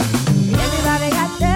Everybody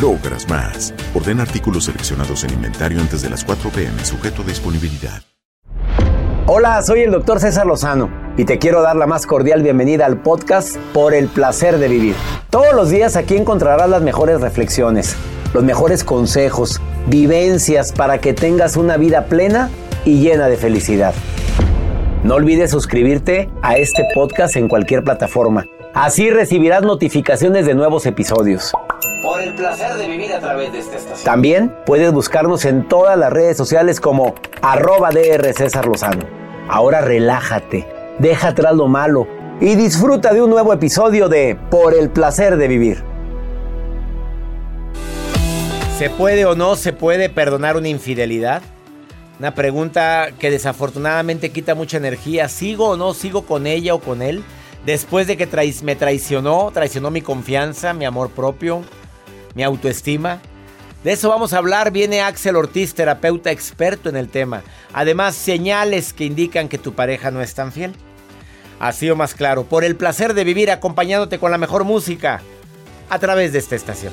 logras más. Orden artículos seleccionados en inventario antes de las 4 pm, sujeto a disponibilidad. Hola, soy el doctor César Lozano y te quiero dar la más cordial bienvenida al podcast Por el placer de vivir. Todos los días aquí encontrarás las mejores reflexiones, los mejores consejos, vivencias para que tengas una vida plena y llena de felicidad. No olvides suscribirte a este podcast en cualquier plataforma. Así recibirás notificaciones de nuevos episodios por el placer de vivir a través de esta estación. También puedes buscarnos en todas las redes sociales como arroba DR César Lozano. Ahora relájate, deja atrás lo malo y disfruta de un nuevo episodio de Por el placer de vivir. ¿Se puede o no se puede perdonar una infidelidad? Una pregunta que desafortunadamente quita mucha energía. ¿Sigo o no sigo con ella o con él? Después de que me traicionó, traicionó mi confianza, mi amor propio, mi autoestima. De eso vamos a hablar. Viene Axel Ortiz, terapeuta experto en el tema. Además, señales que indican que tu pareja no es tan fiel. Así o más claro, por el placer de vivir acompañándote con la mejor música a través de esta estación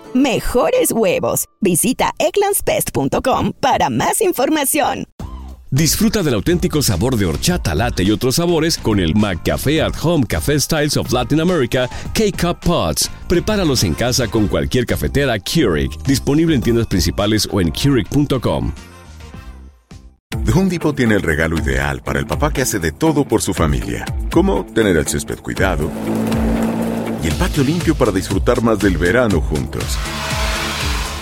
mejores huevos. Visita eclanspest.com para más información. Disfruta del auténtico sabor de horchata, latte y otros sabores con el McCafé at Home Café Styles of Latin America K-Cup Pots. Prepáralos en casa con cualquier cafetera Keurig, disponible en tiendas principales o en Keurig.com. The Home Depot tiene el regalo ideal para el papá que hace de todo por su familia, como tener el césped cuidado y el patio limpio para disfrutar más del verano juntos.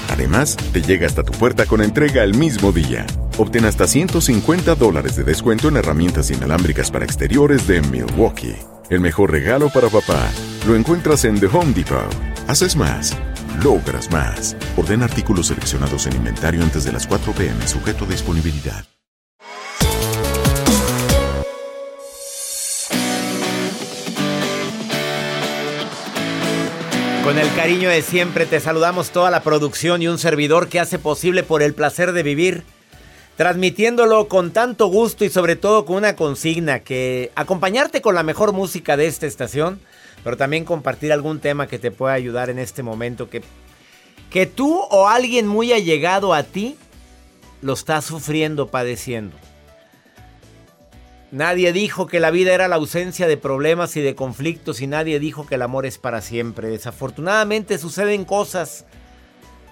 Además, te llega hasta tu puerta con entrega el mismo día. Obtén hasta 150 dólares de descuento en herramientas inalámbricas para exteriores de Milwaukee. El mejor regalo para papá lo encuentras en The Home Depot. Haces más, logras más. Orden artículos seleccionados en inventario antes de las 4 pm, sujeto a disponibilidad. Con el cariño de siempre te saludamos toda la producción y un servidor que hace posible por el placer de vivir, transmitiéndolo con tanto gusto y sobre todo con una consigna que acompañarte con la mejor música de esta estación, pero también compartir algún tema que te pueda ayudar en este momento que que tú o alguien muy allegado a ti lo está sufriendo, padeciendo. Nadie dijo que la vida era la ausencia de problemas y de conflictos y nadie dijo que el amor es para siempre. Desafortunadamente suceden cosas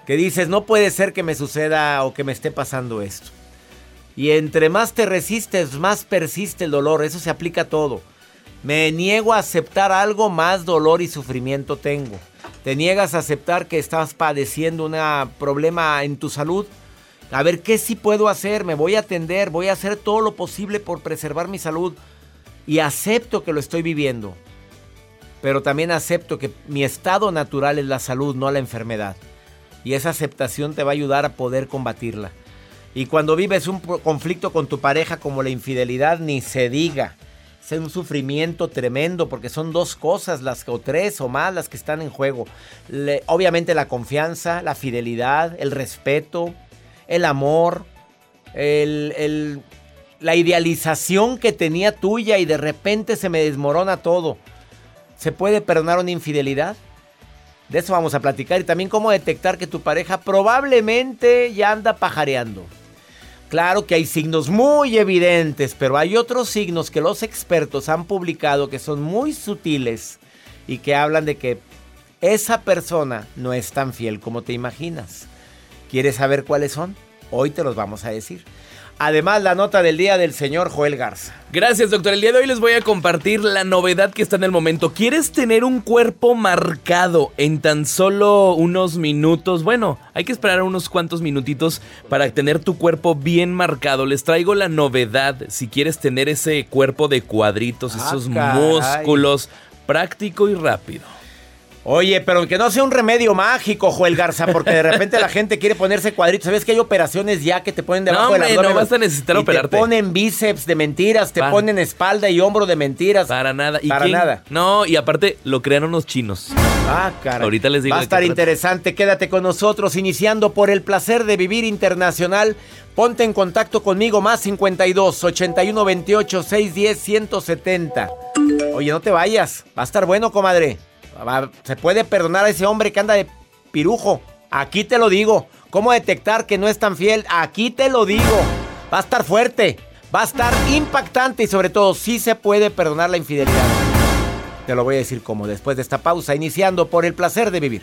que dices, no puede ser que me suceda o que me esté pasando esto. Y entre más te resistes, más persiste el dolor. Eso se aplica a todo. Me niego a aceptar algo, más dolor y sufrimiento tengo. Te niegas a aceptar que estás padeciendo un problema en tu salud a ver qué sí puedo hacer, me voy a atender, voy a hacer todo lo posible por preservar mi salud y acepto que lo estoy viviendo. Pero también acepto que mi estado natural es la salud, no la enfermedad. Y esa aceptación te va a ayudar a poder combatirla. Y cuando vives un conflicto con tu pareja como la infidelidad, ni se diga. Es un sufrimiento tremendo porque son dos cosas, las o tres o más las que están en juego. obviamente la confianza, la fidelidad, el respeto, el amor, la idealización que tenía tuya y de repente se me desmorona todo. ¿Se puede perdonar una infidelidad? De eso vamos a platicar y también cómo detectar que tu pareja probablemente ya anda pajareando. Claro que hay signos muy evidentes, pero hay otros signos que los expertos han publicado que son muy sutiles y que hablan de que esa persona no es tan fiel como te imaginas. ¿Quieres saber cuáles son? Hoy te los vamos a decir. Además, la nota del día del señor Joel Garza. Gracias, doctor. El día de hoy les voy a compartir la novedad que está en el momento. ¿Quieres tener un cuerpo marcado en tan solo unos minutos? Bueno, hay que esperar unos cuantos minutitos para tener tu cuerpo bien marcado. Les traigo la novedad si quieres tener ese cuerpo de cuadritos, ah, esos músculos, práctico y rápido. Oye, pero que no sea un remedio mágico, Joel Garza, porque de repente la gente quiere ponerse cuadritos. ¿Sabes que hay operaciones ya que te ponen debajo de la? No vas a necesitar y operarte. Te ponen bíceps de mentiras, te ponen espalda y hombro de mentiras. Para nada. ¿Y Para nada. No, y aparte lo crearon los chinos. Ah, cara. Ahorita les digo. Va a estar interesante. Quédate con nosotros, iniciando por el placer de vivir internacional. Ponte en contacto conmigo, más 52 81 28 610 170. Oye, no te vayas. Va a estar bueno, comadre. Se puede perdonar a ese hombre que anda de pirujo. Aquí te lo digo. ¿Cómo detectar que no es tan fiel? Aquí te lo digo. Va a estar fuerte. Va a estar impactante y sobre todo sí se puede perdonar la infidelidad. Te lo voy a decir como después de esta pausa, iniciando por el placer de vivir.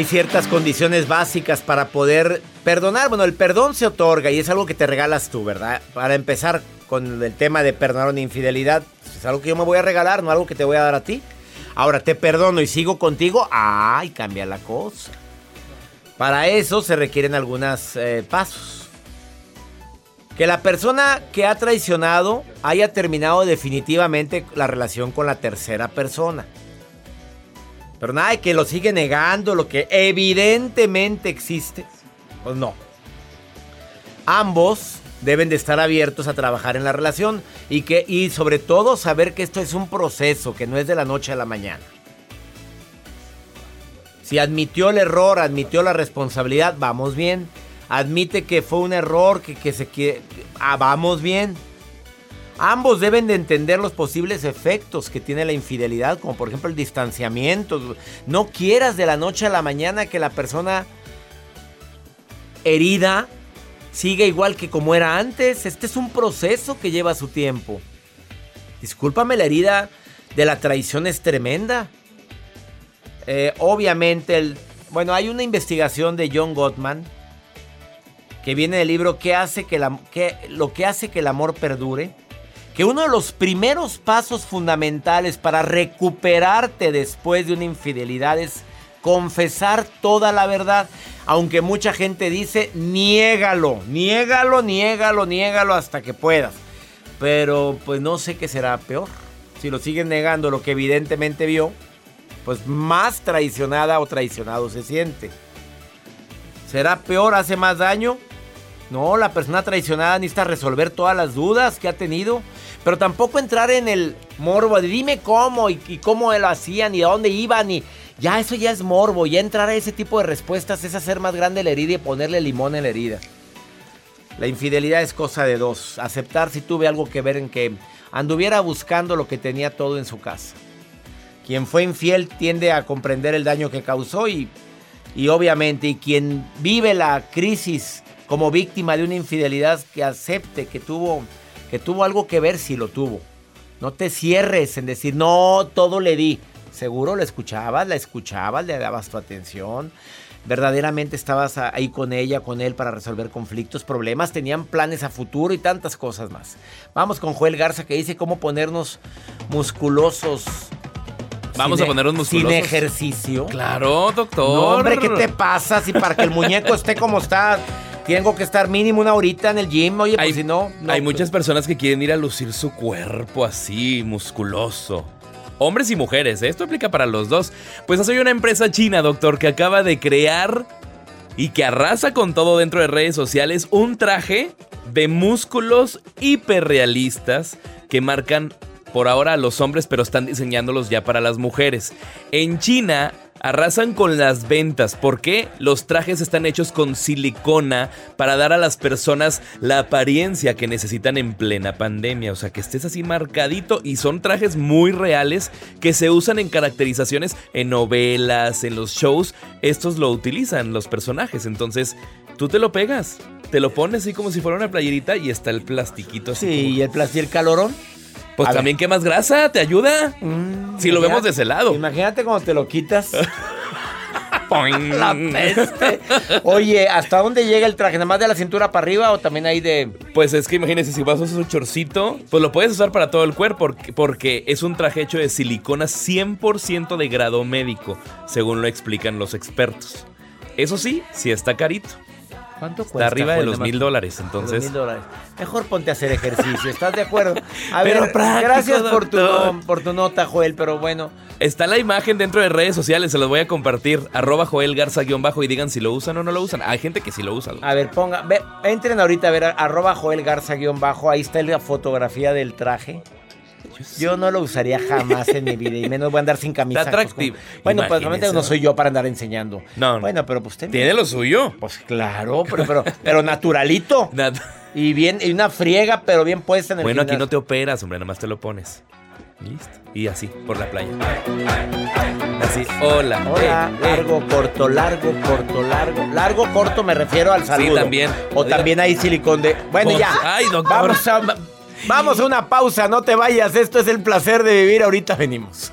Hay ciertas condiciones básicas para poder perdonar. Bueno, el perdón se otorga y es algo que te regalas tú, ¿verdad? Para empezar con el tema de perdonar una infidelidad, es algo que yo me voy a regalar, no algo que te voy a dar a ti. Ahora te perdono y sigo contigo, ¡ay! Cambia la cosa. Para eso se requieren algunos eh, pasos. Que la persona que ha traicionado haya terminado definitivamente la relación con la tercera persona. Pero nada que lo sigue negando, lo que evidentemente existe. Pues no. Ambos deben de estar abiertos a trabajar en la relación y que y sobre todo saber que esto es un proceso, que no es de la noche a la mañana. Si admitió el error, admitió la responsabilidad, vamos bien. Admite que fue un error, que, que se quiere, ah, vamos bien. Ambos deben de entender los posibles efectos que tiene la infidelidad, como por ejemplo el distanciamiento. No quieras de la noche a la mañana que la persona herida siga igual que como era antes. Este es un proceso que lleva su tiempo. Discúlpame, la herida de la traición es tremenda. Eh, obviamente, el, bueno, hay una investigación de John Gottman que viene del libro ¿Qué hace que lo que hace que el amor perdure? Que uno de los primeros pasos fundamentales para recuperarte después de una infidelidad es confesar toda la verdad. Aunque mucha gente dice, niégalo, niégalo, niégalo, niégalo hasta que puedas. Pero pues no sé qué será peor. Si lo siguen negando lo que evidentemente vio, pues más traicionada o traicionado se siente. ¿Será peor? ¿Hace más daño? No, la persona traicionada necesita resolver todas las dudas que ha tenido. Pero tampoco entrar en el morbo de dime cómo y, cómo lo hacían y a dónde iban y ya eso ya es morbo. Ya entrar a ese tipo de respuestas es hacer más grande la herida y ponerle limón en la herida. La infidelidad es cosa de dos. Aceptar si tuve algo que ver en que anduviera buscando lo que tenía todo en su casa. Quien fue infiel tiende a comprender el daño que causó y, y obviamente y quien vive la crisis como víctima de una infidelidad que acepte que tuvo que tuvo algo que ver si lo tuvo. No te cierres en decir, no, todo le di. Seguro lo escuchabas, la escuchabas, le dabas tu atención. Verdaderamente estabas ahí con ella, con él para resolver conflictos, problemas, tenían planes a futuro y tantas cosas más. Vamos con Joel Garza que dice cómo ponernos musculosos. Vamos sin a ponernos musculosos. Sin ejercicio. Claro, doctor. No, hombre, ¿qué te pasa? Si para que el muñeco esté como está, tengo que estar mínimo una horita en el gym. Oye, pues si no, no, Hay pues- muchas personas que quieren ir a lucir su cuerpo así, musculoso. Hombres y mujeres, ¿eh? esto aplica para los dos. Pues soy una empresa china, doctor, que acaba de crear y que arrasa con todo dentro de redes sociales un traje de músculos hiperrealistas que marcan por ahora a los hombres, pero están diseñándolos ya para las mujeres. En China arrasan con las ventas. ¿Por qué? Los trajes están hechos con silicona para dar a las personas la apariencia que necesitan en plena pandemia. O sea, que estés así marcadito y son trajes muy reales que se usan en caracterizaciones en novelas, en los shows. Estos lo utilizan los personajes. Entonces, tú te lo pegas. Te lo pones así como si fuera una playerita y está el plastiquito así. Sí, y el plástico, el calorón. Pues A también quemas grasa, te ayuda. si lo vemos de ese lado. Imagínate cuando te lo quitas. La peste. Oye, ¿hasta dónde llega el traje? ¿Nada más de la cintura para arriba o también hay de.? Pues es que imagínense, si vas a usar un chorcito, pues lo puedes usar para todo el cuerpo, porque, porque es un traje hecho de silicona 100% de grado médico, según lo explican los expertos. Eso sí, sí está carito. ¿Cuánto Está cuesta? arriba de los mil dólares, los entonces. dólares. Mejor ponte a hacer ejercicio, ¿estás de acuerdo? A Pero ver, práctico, gracias por tu, por tu nota, Joel, pero bueno. Está la imagen dentro de redes sociales, se los voy a compartir. Arroba Joel Garza guion bajo y digan si lo usan o no lo usan. Hay gente que sí lo usa. A ver, ponga, ve, entren ahorita a ver, arroba Joel Garza guion bajo, ahí está la fotografía del traje. Yo no lo usaría jamás en mi vida y menos voy a andar sin camisa. Está atractivo. pues, como- bueno, pues realmente no soy yo para andar enseñando. No, no. Bueno, pero pues usted Tiene lo suyo. Pues claro, pero, pero, pero naturalito. Y bien, y una friega, pero bien puesta en el Bueno, aquí no te operas, hombre, nada más te lo pones. Listo. Y así, por la playa. Así, hola. Hola, eh, eh. largo, corto, largo, corto, largo. Largo, corto me refiero al saludo. también. O también hay silicón de... Bueno, ya. Ay, doctor. Vamos a, vamos a una pausa, no te vayas. Esto es el placer de vivir. Ahorita venimos.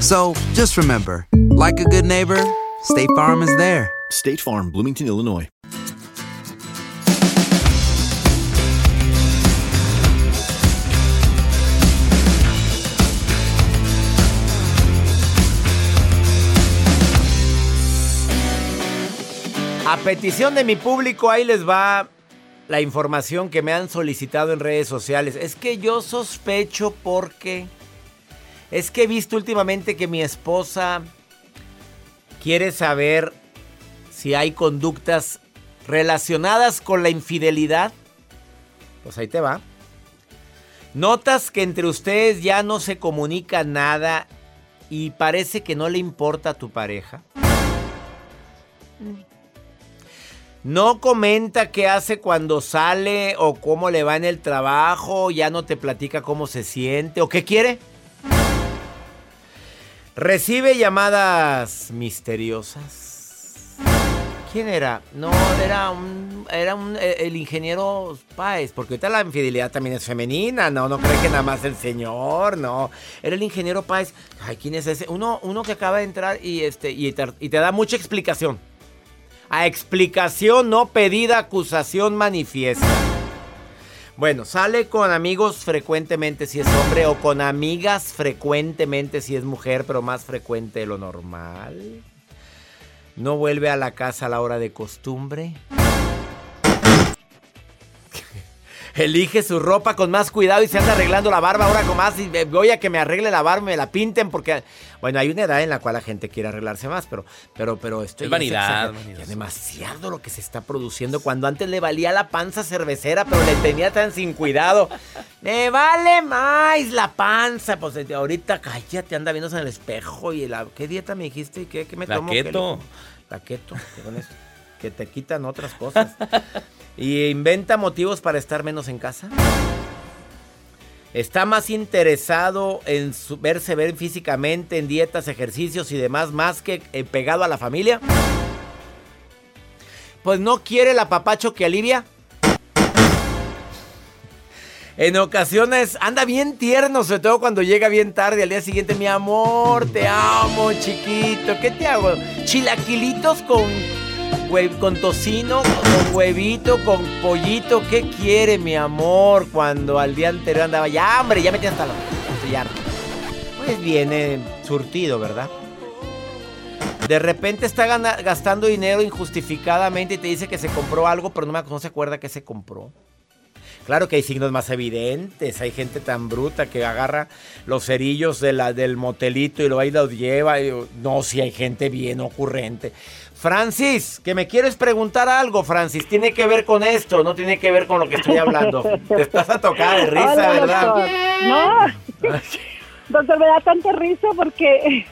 So just remember, like a good neighbor, State Farm is there. State Farm, Bloomington, Illinois. A petición de mi público, ahí les va la información que me han solicitado en redes sociales. Es que yo sospecho porque... Es que he visto últimamente que mi esposa quiere saber si hay conductas relacionadas con la infidelidad. Pues ahí te va. Notas que entre ustedes ya no se comunica nada y parece que no le importa a tu pareja. No comenta qué hace cuando sale o cómo le va en el trabajo, ya no te platica cómo se siente o qué quiere. Recibe llamadas misteriosas. ¿Quién era? No, era un, era un, eh, el ingeniero Páez, porque ahorita la infidelidad también es femenina, no, no cree que nada más el señor, no. Era el ingeniero Páez. Ay, ¿quién es ese? Uno, uno que acaba de entrar y, este, te, y te da mucha explicación. A explicación no pedida, acusación manifiesta. Bueno, sale con amigos frecuentemente si es hombre o con amigas frecuentemente si es mujer, pero más frecuente de lo normal. No vuelve a la casa a la hora de costumbre. Elige su ropa con más cuidado y se anda arreglando la barba ahora con más. Y voy a que me arregle la barba, me la pinten porque. Bueno, hay una edad en la cual la gente quiere arreglarse más, pero, pero, pero esto Es vanidad, es demasiado lo que se está produciendo cuando antes le valía la panza cervecera, pero le tenía tan sin cuidado. Me vale más la panza. Pues eh, ahorita cállate, anda viéndose en el espejo y la. ¿Qué dieta me dijiste? ¿Qué, qué me La tomo? ¿Qué le keto. La keto. Que te quitan otras cosas. y inventa motivos para estar menos en casa. Está más interesado en verse ver físicamente, en dietas, ejercicios y demás, más que eh, pegado a la familia. Pues no quiere el apapacho que alivia. En ocasiones anda bien tierno, sobre todo cuando llega bien tarde al día siguiente. Mi amor, te amo, chiquito. ¿Qué te hago? Chilaquilitos con, con tocino, con huevito, con pollito. ¿Qué quiere, mi amor? Cuando al día anterior andaba, ya, hombre, ya me tiene hasta la... estoy harto". Pues viene surtido, ¿verdad? De repente está gastando dinero injustificadamente y te dice que se compró algo, pero no, no se acuerda que se compró. Claro que hay signos más evidentes. Hay gente tan bruta que agarra los cerillos del motelito y lo y los lleva. no, si hay gente bien ocurrente. Francis, que me quieres preguntar algo, Francis. Tiene que ver con esto, no tiene que ver con lo que estoy hablando. Te estás a tocar de risa, Hola, ¿verdad? doctor. No, doctor, me da tanta risa porque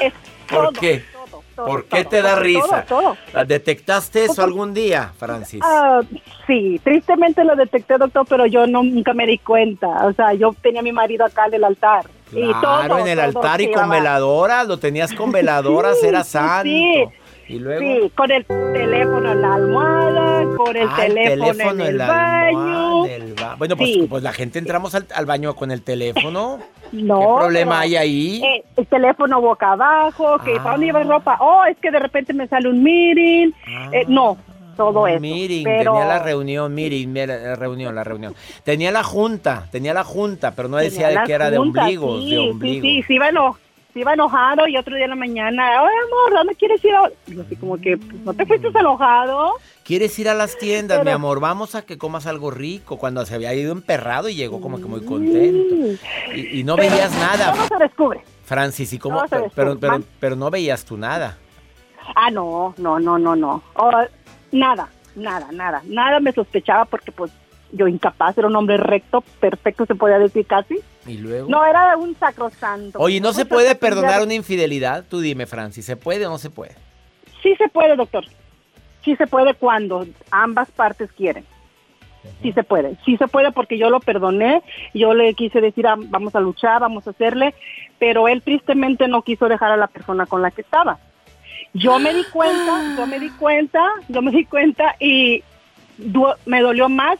es ¿Por todo, qué? todo, todo, ¿Por qué te da todo, risa? todo. ¿Detectaste eso algún día, Francis? Ah, sí, tristemente lo detecté, doctor, pero yo no- nunca me di cuenta. O sea, yo tenía a mi marido acá en el altar. y Claro, todo, en el todo altar y con veladoras, lo tenías con veladoras, Sí, era santo. sí. Y luego. Sí, con el teléfono en la almohada, con el Ah, el teléfono, teléfono en el baño. ba- Bueno, pues, Sí. pues la gente entramos al, al baño con el teléfono. No, ¿Qué problema hay ahí? eh, el teléfono boca abajo, que Ah. para dónde llevas ropa. Oh, es que de repente me sale un meeting. Eh, no, todo eso. Meeting, pero, tenía la reunión, meeting, mira, la reunión, la reunión. Tenía la junta, tenía la junta, pero no decía de que era de ombligos, sí, de Sí, ombligo. sí, sí, iba, eno- se iba enojado y otro día en la mañana, ay amor, ¿dónde quieres ir? ahora?" Y así como que, pues, ¿no te fuiste enojado? ¿Quieres ir a las tiendas, mi amor? Vamos a que comas algo rico. Cuando se había ido emperrado y llegó como que muy contento. Y, y no Pero veías nada. Todo se descubre. Francis, ¿y cómo? Pero, pero, pero no veías tú nada. Ah, no, no, no, no, no. Oh, nada, nada, nada. Nada me sospechaba porque pues yo incapaz, era un hombre recto, perfecto, se podía decir casi. Y luego. No, era un sacrosanto. Oye, ¿no se puede perdonar una infidelidad? Tú dime, Francis, ¿se puede o no se puede? Sí se puede, doctor. Sí se puede cuando ambas partes quieren. Sí se puede. Sí se puede porque yo lo perdoné. Yo le quise decir, ah, vamos a luchar, vamos a hacerle. Pero él tristemente no quiso dejar a la persona con la que estaba. Yo me di cuenta, yo me di cuenta, yo me di cuenta y du- me dolió más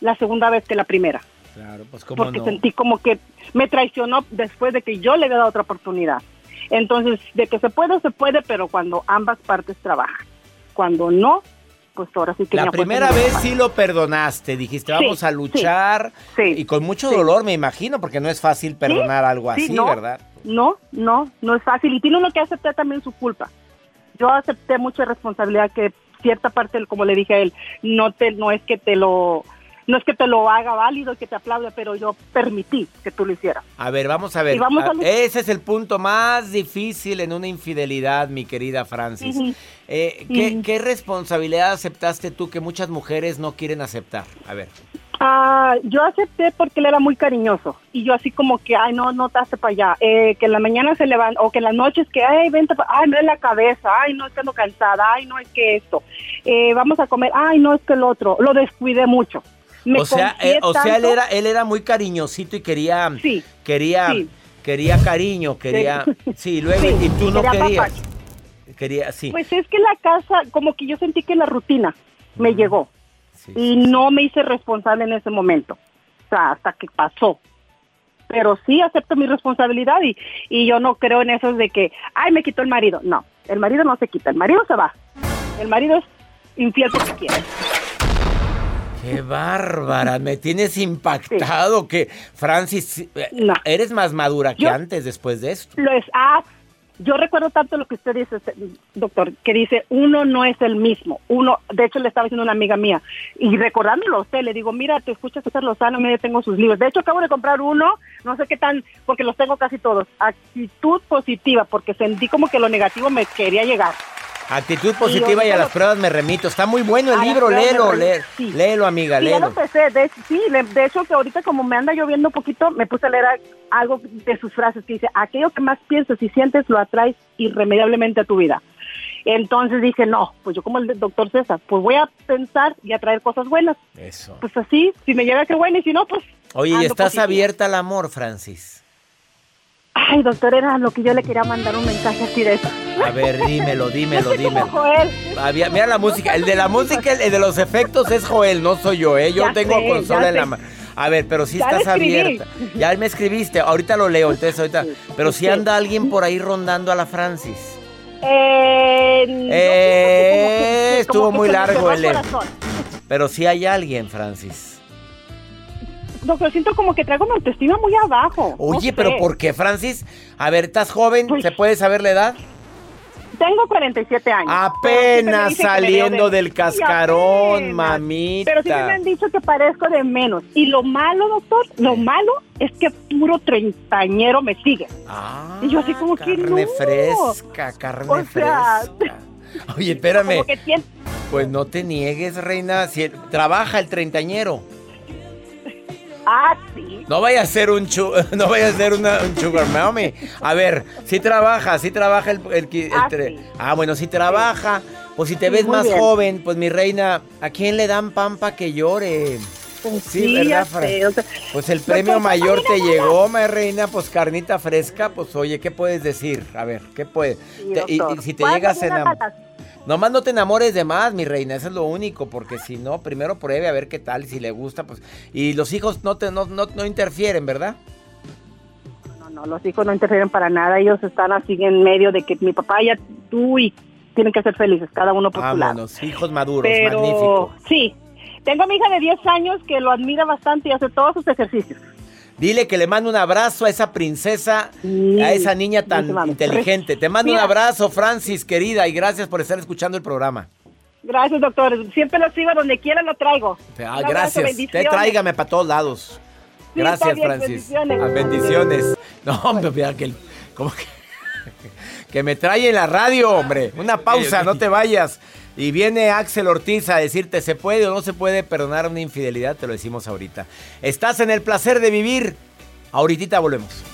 la segunda vez que la primera. Claro, pues cómo porque no. sentí como que me traicionó después de que yo le había dado otra oportunidad. Entonces, de que se puede, se puede, pero cuando ambas partes trabajan. Cuando no, pues ahora sí que La primera vez sí lo perdonaste, dijiste, Sí, vamos a sí, luchar. Y con mucho sí. dolor, me imagino, porque no es fácil perdonar algo Sí, así, no, ¿verdad? No, no, no es fácil. Y tiene uno que aceptar también su culpa. Yo acepté mucha responsabilidad que cierta parte, como le dije a él, no te, no es que te lo, no es que te lo haga válido y que te aplaude, pero yo permití que tú lo hicieras. A ver, vamos a ver. Y vamos a Ah, Ese es el punto más difícil en una infidelidad, mi querida Francis. Eh, ¿qué, qué responsabilidad aceptaste tú que muchas mujeres no quieren aceptar? A ver. Ah, yo acepté porque él era muy cariñoso y yo así como que, ay, no, no te hace para allá, eh, que en la mañana se levanta o que en las noches que, ay, vente, pa- ay, me duele la cabeza, ay, no, es que ando cansada, ay, no, es que esto, Eh, vamos a comer, ay, no, es que el otro, lo descuidé mucho. Me o sea, eh, o sea, él era, él era muy cariñosito y quería, quería, sí. quería cariño, quería, sí, luego Sí, y tú no quería querías, quería, sí. Pues es que la casa, como que yo sentí que la rutina me llegó y no me hice responsable en ese momento, o sea, hasta que pasó. Pero sí acepto mi responsabilidad y, y yo no creo en eso de que, ay, me quitó el marido. No, el marido no se quita, el marido se va. El marido es infiel porque quiere. Qué bárbara, me tienes impactado que Francis, eh, eres más madura que Yo- antes después de esto. Lo es, ah, yo recuerdo tanto lo que usted dice, doctor, que dice, uno no es el mismo. Uno, de hecho, le estaba diciendo a una amiga mía, y recordándolo a usted, le digo, mira, te escuchas César Lozano, mira, tengo sus libros. De hecho, acabo de comprar uno, no sé qué tan, porque los tengo casi todos. Actitud positiva, porque sentí como que lo negativo me quería llegar. Actitud positiva y a las pruebas me remito. Está muy bueno el A libro, léelo, léelo, sí. léelo, amiga, Sí, ya lo léelo. empecé, de, sí, de hecho que ahorita como me anda lloviendo un poquito, me puse a leer a- algo de sus frases que dice, aquello que más piensas y sientes lo atraes irremediablemente a tu vida. Entonces dije, no, pues yo como el doctor César, pues voy a pensar y atraer cosas buenas. Eso. Pues así, si me llega que bueno y si no, pues... Oye, ¿y estás abierta al amor, Francis? Ay, doctor, era lo que yo le quería mandar un mensaje así de eso. A ver, dímelo, dímelo, Yo soy como dímelo. Joel. Había- mira la música, el de la música, el de los efectos es Joel, no soy yo, ¿eh? Yo Ya tengo sé, consola en la mano. A ver, pero si estás abierta. Ya me escribiste, ahorita lo leo, entonces ahorita. Pero si Sí. anda alguien por ahí rondando a la Francis. Eh, no, Eh, estuvo muy largo el... Pero sí hay alguien, Francis. Doctor, siento como que traigo mi autoestima muy abajo. Oye, no pero sé. ¿por qué, Francis? A ver, ¿estás joven? ¿Se puede saber la edad? Tengo 47 años. Apenas saliendo de- del Sí, cascarón, apenas. mamita. Pero siempre me han dicho que parezco de menos. Y lo malo, doctor, lo malo es que puro treintañero me sigue. y yo así como que no. Ah, Carne fresca, carne O sea, fresca. Oye, espérame. Como que tien- Pues no te niegues, reina. Si el- trabaja el treintañero. Ah, sí. No vaya a ser un chu- no vaya a ser una, un sugar mommy. A ver, si trabaja, si trabaja el, el el Ah, sí. Ah, bueno, si trabaja, pues si te ves más bien. joven, pues mi reina, ¿a quién le dan pan pa' que llore? Sí, sí, ¿verdad, sé, o sea, Pues el doctor, premio mayor te llegó, mi reina, pues carnita fresca, pues oye, ¿qué puedes decir? A ver, ¿qué puedes? Te- y, si te ¿Cuándo llegas a viene enamorar... patas? Nomás no te enamores de más, mi reina, eso es lo único, porque si no, primero pruebe a ver qué tal, si le gusta, pues... Y los hijos no te no, no, no interfieren, ¿verdad? No, no, los hijos no interfieren para nada. Ellos están así en medio de que mi papá ya tú y tienen que ser felices, cada uno por su lado. Vámonos, hijos maduros, Pero magnífico. sí, tengo a mi hija de 10 años que lo admira bastante y hace todos sus ejercicios. Dile que le mando un abrazo a esa princesa, a esa niña tan inteligente. Te mando un abrazo, Francis, querida, y gracias por estar escuchando el programa. Gracias, doctor. Siempre lo sigo, donde quiera lo traigo. Ah, Un abrazo, gracias. Te tráigame para todos lados. Sí, Gracias, bien, Francis. bendiciones. Ah, bendiciones. No, hombre, mira que, ¿cómo que, que me trae en la radio, hombre. Una pausa, no te vayas. Y viene Axel Ortiz a decirte, ¿se puede o no se puede perdonar una infidelidad? Te lo decimos ahorita. Estás en el placer de vivir. Ahorita volvemos.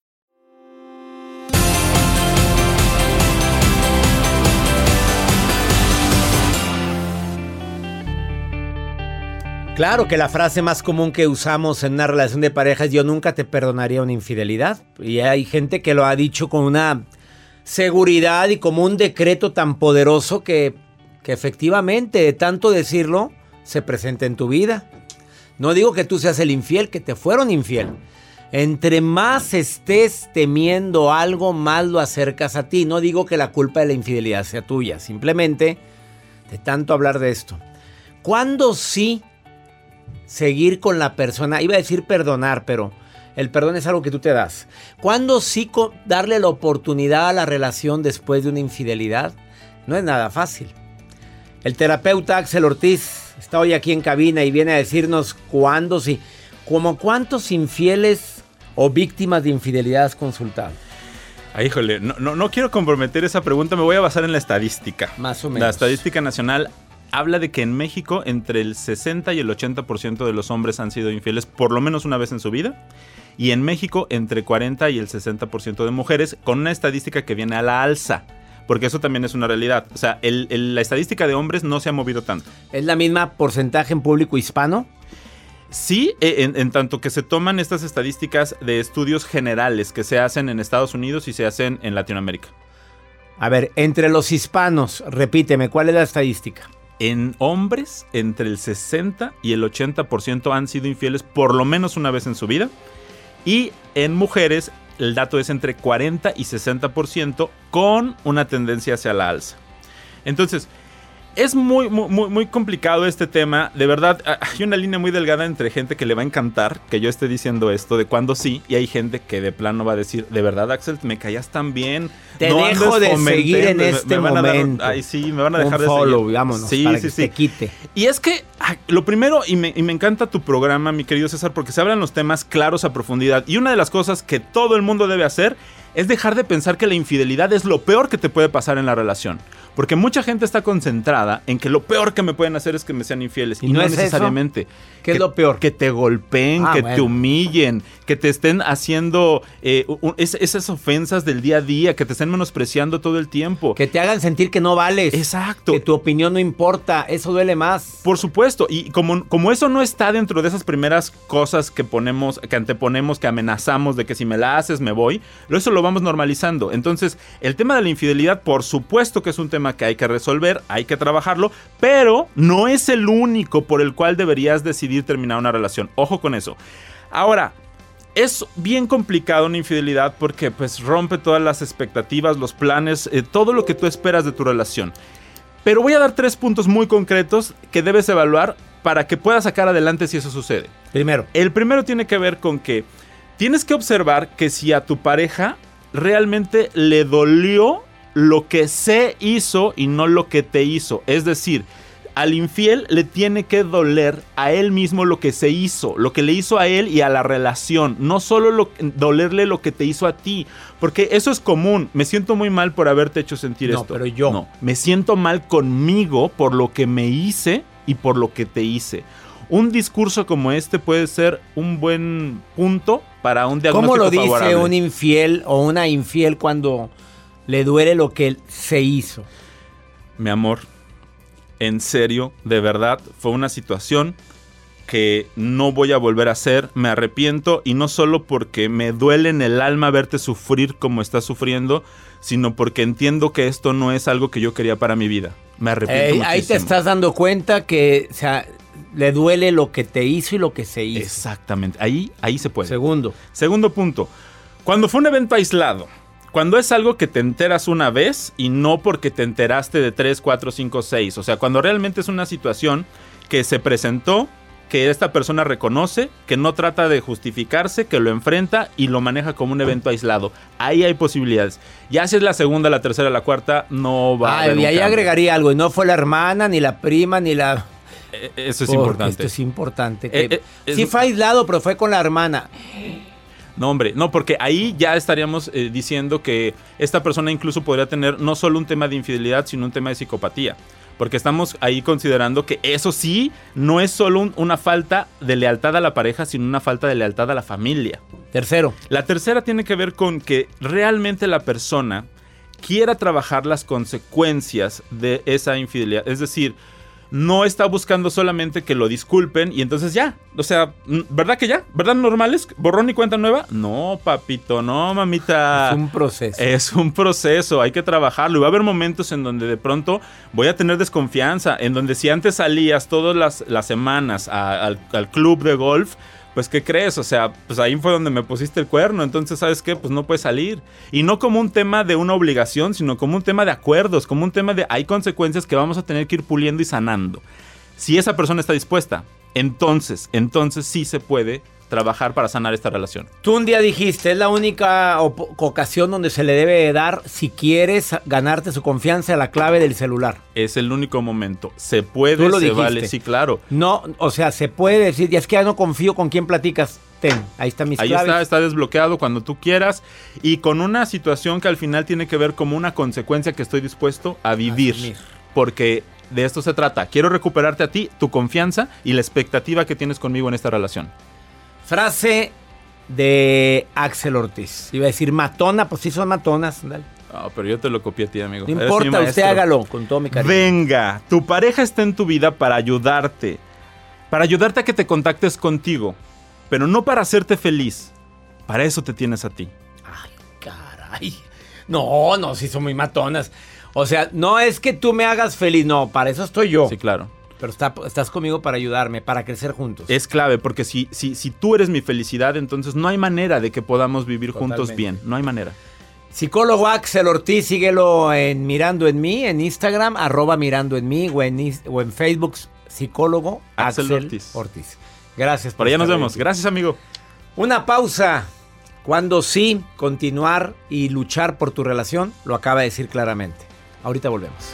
Claro que la frase más común que usamos en una relación de pareja es yo nunca te perdonaría una infidelidad. Y hay gente que lo ha dicho con una seguridad y como un decreto tan poderoso que, que efectivamente de tanto decirlo se presenta en tu vida. No digo que tú seas el infiel, que te fueron infiel. Entre más estés temiendo algo, más lo acercas a ti. No digo que la culpa de la infidelidad sea tuya, simplemente de tanto hablar de esto. ¿Cuándo sí seguir con la persona? Iba a decir perdonar, pero el perdón es algo que tú te das. ¿Cuándo sí darle la oportunidad a la relación después de una infidelidad? No es nada fácil. El terapeuta Axel Ortiz está hoy aquí en cabina y viene a decirnos cuándo sí. Como cuántos infieles o víctimas de infidelidad has consultado? Ah, híjole, no, no, no quiero comprometer esa pregunta, me voy a basar en la estadística. Más o menos. La estadística nacional habla de que en México entre el 60 y el 80% de los hombres han sido infieles por lo menos una vez en su vida. Y en México entre 40 y el 60% de mujeres, con una estadística que viene a la alza. Porque eso también es una realidad. O sea, el- el- la estadística de hombres no se ha movido tanto. ¿Es la misma porcentaje en público hispano? Sí, eh, en, en tanto que se toman estas estadísticas de estudios generales que se hacen en Estados Unidos y se hacen en Latinoamérica. A ver, entre los hispanos, repíteme, ¿cuál es la estadística? En hombres, entre el 60 y el 80% han sido infieles por lo menos una vez en su vida. Y en mujeres, el dato es entre 40 y 60% con una tendencia hacia la alza. Entonces, es muy, muy, muy, complicado este tema. De verdad, ah, hay una línea muy delgada entre gente que le va a encantar que yo esté diciendo esto de cuando sí, y hay gente que de plano va a decir, de verdad, Axel, me caías tan bien. Te no dejo de seguir en me- me este van a dar- momento. ay, sí, me van a dejar Un de follow, seguir. vámonos, Sí, para sí, que sí. se quite. Y es que lo primero, y me, y me encanta tu programa, mi querido César, porque se hablan los temas claros a profundidad. Y una de las cosas que todo el mundo debe hacer es dejar de pensar que la infidelidad es lo peor que te puede pasar en la relación. Porque mucha gente está concentrada en que lo peor que me pueden hacer es que me sean infieles. Y, ¿Y no no, es eso? necesariamente. ¿Qué es Que- lo peor? Que te golpeen, Ah, que bueno. te humillen, que te estén haciendo eh, un- es- esas ofensas del día a día, que te estén menospreciando todo el tiempo. Que te hagan sentir que no vales. Exacto. Que tu opinión no importa. Eso duele más. Por supuesto, y como, como eso no está dentro de esas primeras cosas que ponemos, que anteponemos, que amenazamos de que si me la haces me voy, eso lo vamos normalizando. Entonces, el tema de la infidelidad, por supuesto que es un tema que hay que resolver, hay que trabajarlo, pero no es el único por el cual deberías decidir terminar una relación. Ojo con eso. Ahora, es bien complicado una infidelidad porque pues rompe todas las expectativas, los planes, eh, todo lo que tú esperas de tu relación. Pero voy a dar tres puntos muy concretos que debes evaluar para que puedas sacar adelante si eso sucede. Primero. El primero tiene que ver con que tienes que observar que si a tu pareja realmente le dolió lo que se hizo y no lo que te hizo. Es decir, al infiel le tiene que doler a él mismo lo que se hizo, lo que le hizo a él y a la relación, no solo lo- dolerle lo que te hizo a ti, porque eso es común. Me siento muy mal por haberte hecho sentir No, esto. pero yo. No, me siento mal conmigo por lo que me hice y por lo que te hice. Un discurso como este puede ser un buen punto para un diagnóstico ¿Cómo lo dice favorable. un infiel o una infiel cuando le duele lo que se hizo? Mi amor, en serio, de verdad, fue una situación que no voy a volver a hacer, me arrepiento y no solo porque me duele en el alma verte sufrir como estás sufriendo, sino porque entiendo que esto no es algo que yo quería para mi vida. Me arrepiento. Eh, ahí te estás dando cuenta que o sea, le duele lo que te hizo y lo que se hizo. Exactamente, ahí, ahí se puede. Segundo. Segundo punto, cuando fue un evento aislado, cuando es algo que te enteras una vez y no porque te enteraste de 3, 4, 5, 6, o sea, cuando realmente es una situación que se presentó, que esta persona reconoce, que no trata de justificarse, que lo enfrenta y lo maneja como un evento aislado. Ahí hay posibilidades. Ya si es la segunda, la tercera, la cuarta, no va a Ah, haber y ahí cambio. agregaría algo. Y no fue la hermana, ni la prima, ni la. Eh, Eso es Porque importante. Esto es importante. que- Eh, eh, es- sí fue aislado, pero fue con la hermana. No, hombre, no, porque ahí ya estaríamos eh, diciendo que esta persona incluso podría tener no solo un tema de infidelidad, sino un tema de psicopatía. Porque estamos ahí considerando que eso sí no es solo un- una falta de lealtad a la pareja, sino una falta de lealtad a la familia. Tercero. La tercera tiene que ver con que realmente la persona quiera trabajar las consecuencias de esa infidelidad. Es decir, no está buscando solamente que lo disculpen y entonces ya. O sea, ¿verdad que ya? ¿Verdad normales? ¿Borrón y cuenta nueva? No, papito, no, mamita. Es un proceso. Es un proceso, hay que trabajarlo. Y va a haber momentos en donde de pronto voy a tener desconfianza, en donde si antes salías todas las, las semanas a- al, al club de golf, pues ¿qué crees? O sea, pues ahí fue donde me pusiste el cuerno, entonces ¿sabes qué? Pues no puedes salir. Y no como un tema de una obligación, sino como un tema de acuerdos, como un tema de hay consecuencias que vamos a tener que ir puliendo y sanando. Si esa persona está dispuesta, entonces, entonces sí se puede trabajar para sanar esta relación. Tú un día dijiste, es la única ocasión donde se le debe dar, si quieres ganarte su confianza, la clave del celular. Es el único momento. Se puede, Tú lo se dijiste. vale, sí, claro. No, o sea, se puede decir, y es que ya no confío con quién platicas. Ten, ahí está mis Ahí claves. está, está desbloqueado cuando tú quieras y con una situación que al final tiene que ver como una consecuencia que estoy dispuesto a vivir. Asumir. Porque de esto se trata. Quiero recuperarte a ti, tu confianza y la expectativa que tienes conmigo en esta relación. Frase de Axel Ortiz. Iba a decir matona, pues sí son matonas. dale. Ah, pero yo te lo copié a ti, amigo. No Eres importa, usted hágalo con todo mi cariño. Venga, tu pareja está en tu vida para ayudarte. Para ayudarte a que te contactes contigo. Pero no para hacerte feliz. Para eso te tienes a ti. Caray. No, no, sí son muy matonas. O sea, no es que tú me hagas feliz, no, para eso estoy yo. Sí, claro. Pero está- estás conmigo para ayudarme, para crecer juntos. Es clave porque si, si, si tú eres mi felicidad, entonces no hay manera de que podamos vivir juntos bien. No hay manera. Psicólogo Axel Ortiz, síguelo en Mirando en mí, en Instagram, arroba Mirando en mí, o en, is- o en Facebook, psicólogo Axel Axel, Ortiz. Ortiz. Gracias Por allá nos vemos. aquí. Gracias, amigo. Una pausa. Cuando sí, continuar y luchar por tu relación, lo acaba de decir claramente. Ahorita volvemos.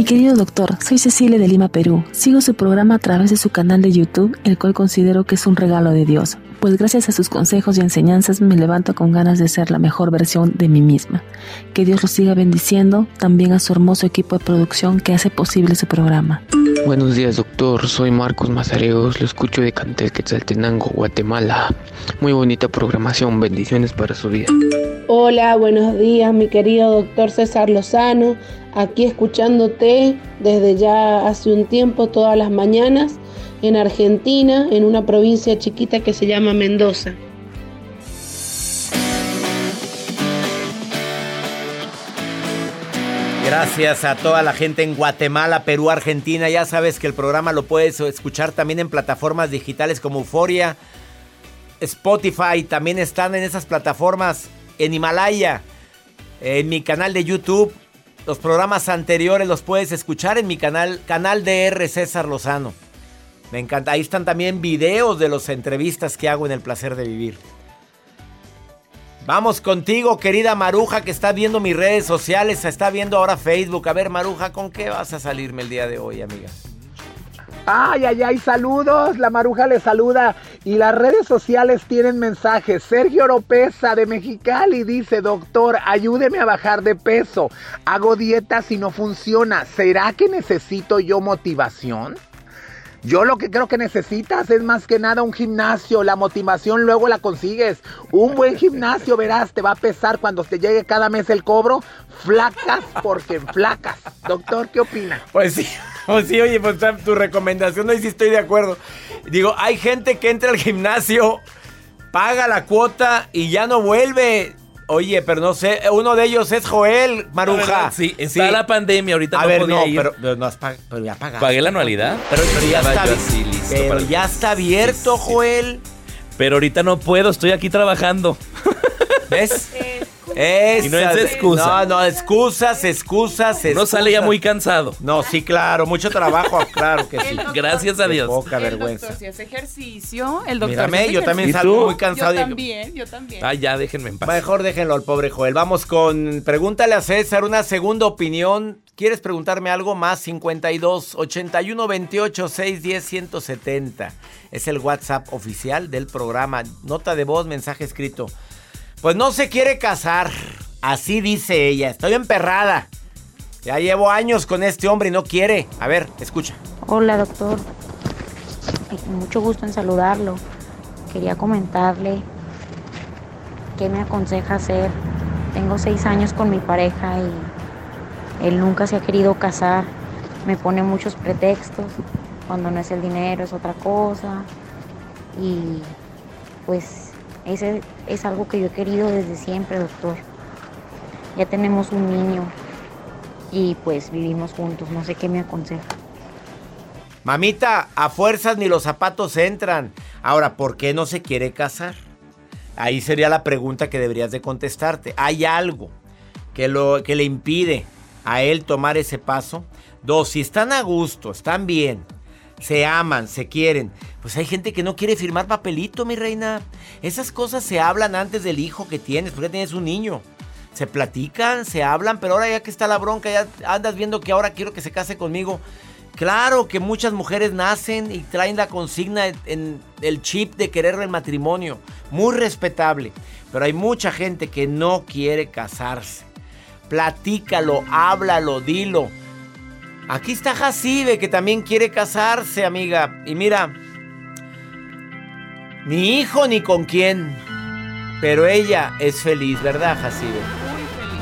Mi querido doctor, soy Cecilia de Lima, Perú. Sigo su programa a través de su canal de YouTube, el cual considero que es un regalo de Dios, pues gracias a sus consejos y enseñanzas me levanto con ganas de ser la mejor versión de mí misma. Que Dios lo siga bendiciendo, también a su hermoso equipo de producción que hace posible su programa. Buenos días, doctor. Soy Marcos Mazareos. Lo escucho de Cantel Quetzaltenango, Guatemala. Muy bonita programación. Bendiciones para su vida. Hola, buenos días, mi querido doctor César Lozano. Aquí escuchándote desde ya hace un tiempo, todas las mañanas, en Argentina, en una provincia chiquita que se llama Mendoza. Gracias a toda la gente en Guatemala, Perú, Argentina. Ya sabes que el programa lo puedes escuchar también en plataformas digitales como Euforia, Spotify. También están en esas plataformas en Himalaya, en mi canal de YouTube. Los programas anteriores los puedes escuchar en mi canal, canal DR César Lozano. Me encanta. Ahí están también videos de las entrevistas que hago en El Placer de Vivir. Vamos contigo, querida Maruja, que está viendo mis redes sociales, está viendo ahora Facebook. A ver, Maruja, ¿con qué vas a salirme el día de hoy, amiga? Ay, ay, ay, saludos. La maruja le saluda. Y las redes sociales tienen mensajes. Sergio Oropesa de Mexicali dice, doctor, ayúdeme a bajar de peso. Hago dietas y no funciona. ¿Será que necesito yo motivación? Yo lo que creo que necesitas es más que nada un gimnasio. La motivación luego la consigues. Un buen gimnasio, verás, te va a pesar cuando te llegue cada mes el cobro. Flacas porque flacas. Doctor, ¿qué opina? Pues sí. Oh, sí, oye, pues tu recomendación, no, sí estoy de acuerdo. Digo, hay gente que entra al gimnasio, paga la cuota y ya no vuelve. Oye, pero no sé, uno de ellos es Joel Maruja. Sí, está la pandemia, ahorita A no ver, podía no, ir. pero, pero no has pag- pero ya pagaste. Pagué la anualidad. Pero, pero ya está, yo así, listo pero para- ya está abierto, Joel. Pero ahorita no puedo, estoy aquí trabajando. ¿Ves? Y no es excusa. No, no, excusas, excusas, Uno sale ya excusas. muy cansado. No, sí, claro, mucho trabajo, claro que sí. Gracias a Dios. Poca El vergüenza. doctor si hace ejercicio, el doctor Mírame, si yo también salgo muy cansado. Yo también, yo también. Ah, ya, déjenme en paz. Mejor déjenlo al pobre Joel. Vamos con pregúntale a César una segunda opinión. ¿Quieres preguntarme algo más? 52 81 28 610 170. Es el WhatsApp oficial del programa. Nota de voz, mensaje escrito. Pues no se quiere casar. Así dice ella. Estoy emperrada. Ya llevo años con este hombre y no quiere. A ver, escucha. Hola doctor, mucho gusto en saludarlo. Quería comentarle qué me aconseja hacer. Tengo seis años con mi pareja y él nunca se ha querido casar. Me pone muchos pretextos. Cuando no es el dinero es otra cosa. Y pues ese es algo que yo he querido desde siempre, doctor. Ya tenemos un niño y pues vivimos juntos. No sé qué me aconseja. Mamita, a fuerzas ni los zapatos entran. Ahora, ¿por qué no se quiere casar? Ahí sería la pregunta que deberías de contestarte. ¿Hay algo que, lo, que le impide a él tomar ese paso? Dos, si están a gusto, están bien, se aman, se quieren, pues hay gente que no quiere firmar papelito, mi reina. Esas cosas se hablan antes del hijo que tienes, porque tienes un niño. Se platican, se hablan, pero ahora ya que está la bronca, ya andas viendo que ahora quiero que se case conmigo. Claro que muchas mujeres nacen y traen la consigna en el chip de querer el matrimonio. Muy respetable. Pero hay mucha gente que no quiere casarse. Platícalo, háblalo, dilo. Aquí está Jacibe que también quiere casarse, amiga. Y mira, ni hijo ni con quién. Pero ella es feliz, ¿verdad, Jacibe?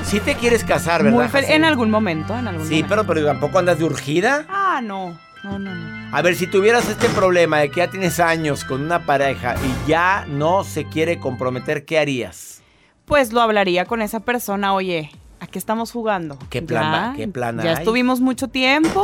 Sí te quieres casar, ¿verdad? Muy en algún momento, en algún Sí, momento. pero, pero tampoco andas de urgida. Ah, no. No, no, no. A ver, si tuvieras este problema de que ya tienes años con una pareja y ya no se quiere comprometer, ¿qué harías? Pues lo hablaría con esa persona, oye, ¿a qué estamos jugando? ¿Qué plan Ya, va- qué plan Ya hay? estuvimos mucho tiempo,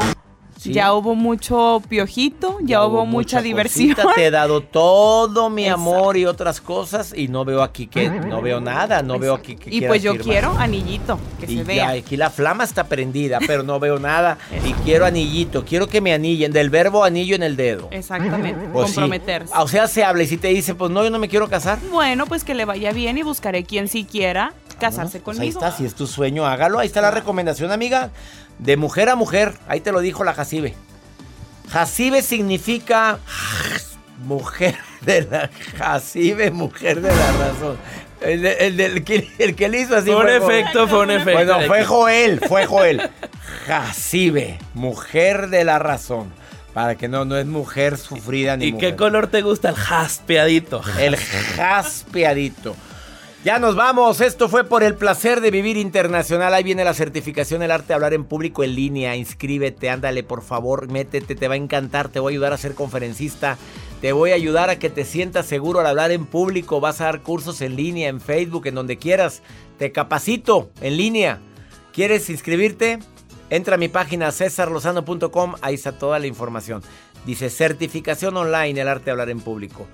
Sí. ya hubo mucho piojito, ya, hubo, mucha, diversión. cosita, Te he dado todo mi amor y otras cosas y no veo aquí que no veo nada, no veo aquí que y pues yo firmar. quiero anillito, que Y se vea. aquí la flama está prendida, pero no veo nada. y quiero anillito, quiero que me anillen, del verbo anillo en el dedo. Exactamente, Pues sí. comprometerse. O sea, se habla y si te dice, pues no, yo no me quiero casar. Bueno, pues que le vaya bien y buscaré quien casarse Pues ahí conmigo. está, si es tu sueño, hágalo. Ahí está la recomendación, amiga. De mujer a mujer. Ahí te lo dijo la Jacibe. Jacibe significa mujer de la Jacibe, mujer de la razón. El, de- el del que, el que le hizo así Fue un efecto, fue un efecto. Bueno, fue Joel, fue Joel. Jacibe, mujer de la razón. Para que no, no es mujer sufrida ni ¿Y mujer. qué color te gusta? El jaspeadito. El jaspeadito. Ya nos vamos. Esto fue por el placer de vivir internacional. Ahí viene la certificación El arte de hablar en público en línea. Inscríbete, ándale, por favor, métete, te va a encantar. Te voy a ayudar a ser conferencista. Te voy a ayudar a que te sientas seguro al hablar en público. Vas a dar cursos en línea, en Facebook, en donde quieras. Te capacito en línea. ¿Quieres inscribirte? Entra a mi página cesarlozano.com, ahí está toda la información. Dice certificación online, el arte de hablar en público.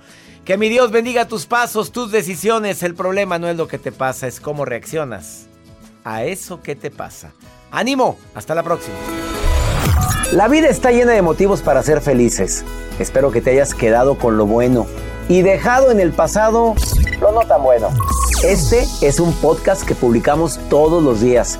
Que mi Dios bendiga tus pasos, tus decisiones. El problema no es lo que te pasa, es cómo reaccionas a eso que te pasa. ¡Ánimo! Hasta la próxima. La vida está llena de motivos para ser felices. Espero que te hayas quedado con lo bueno y dejado en el pasado lo no tan bueno. Este es un podcast que publicamos todos los días,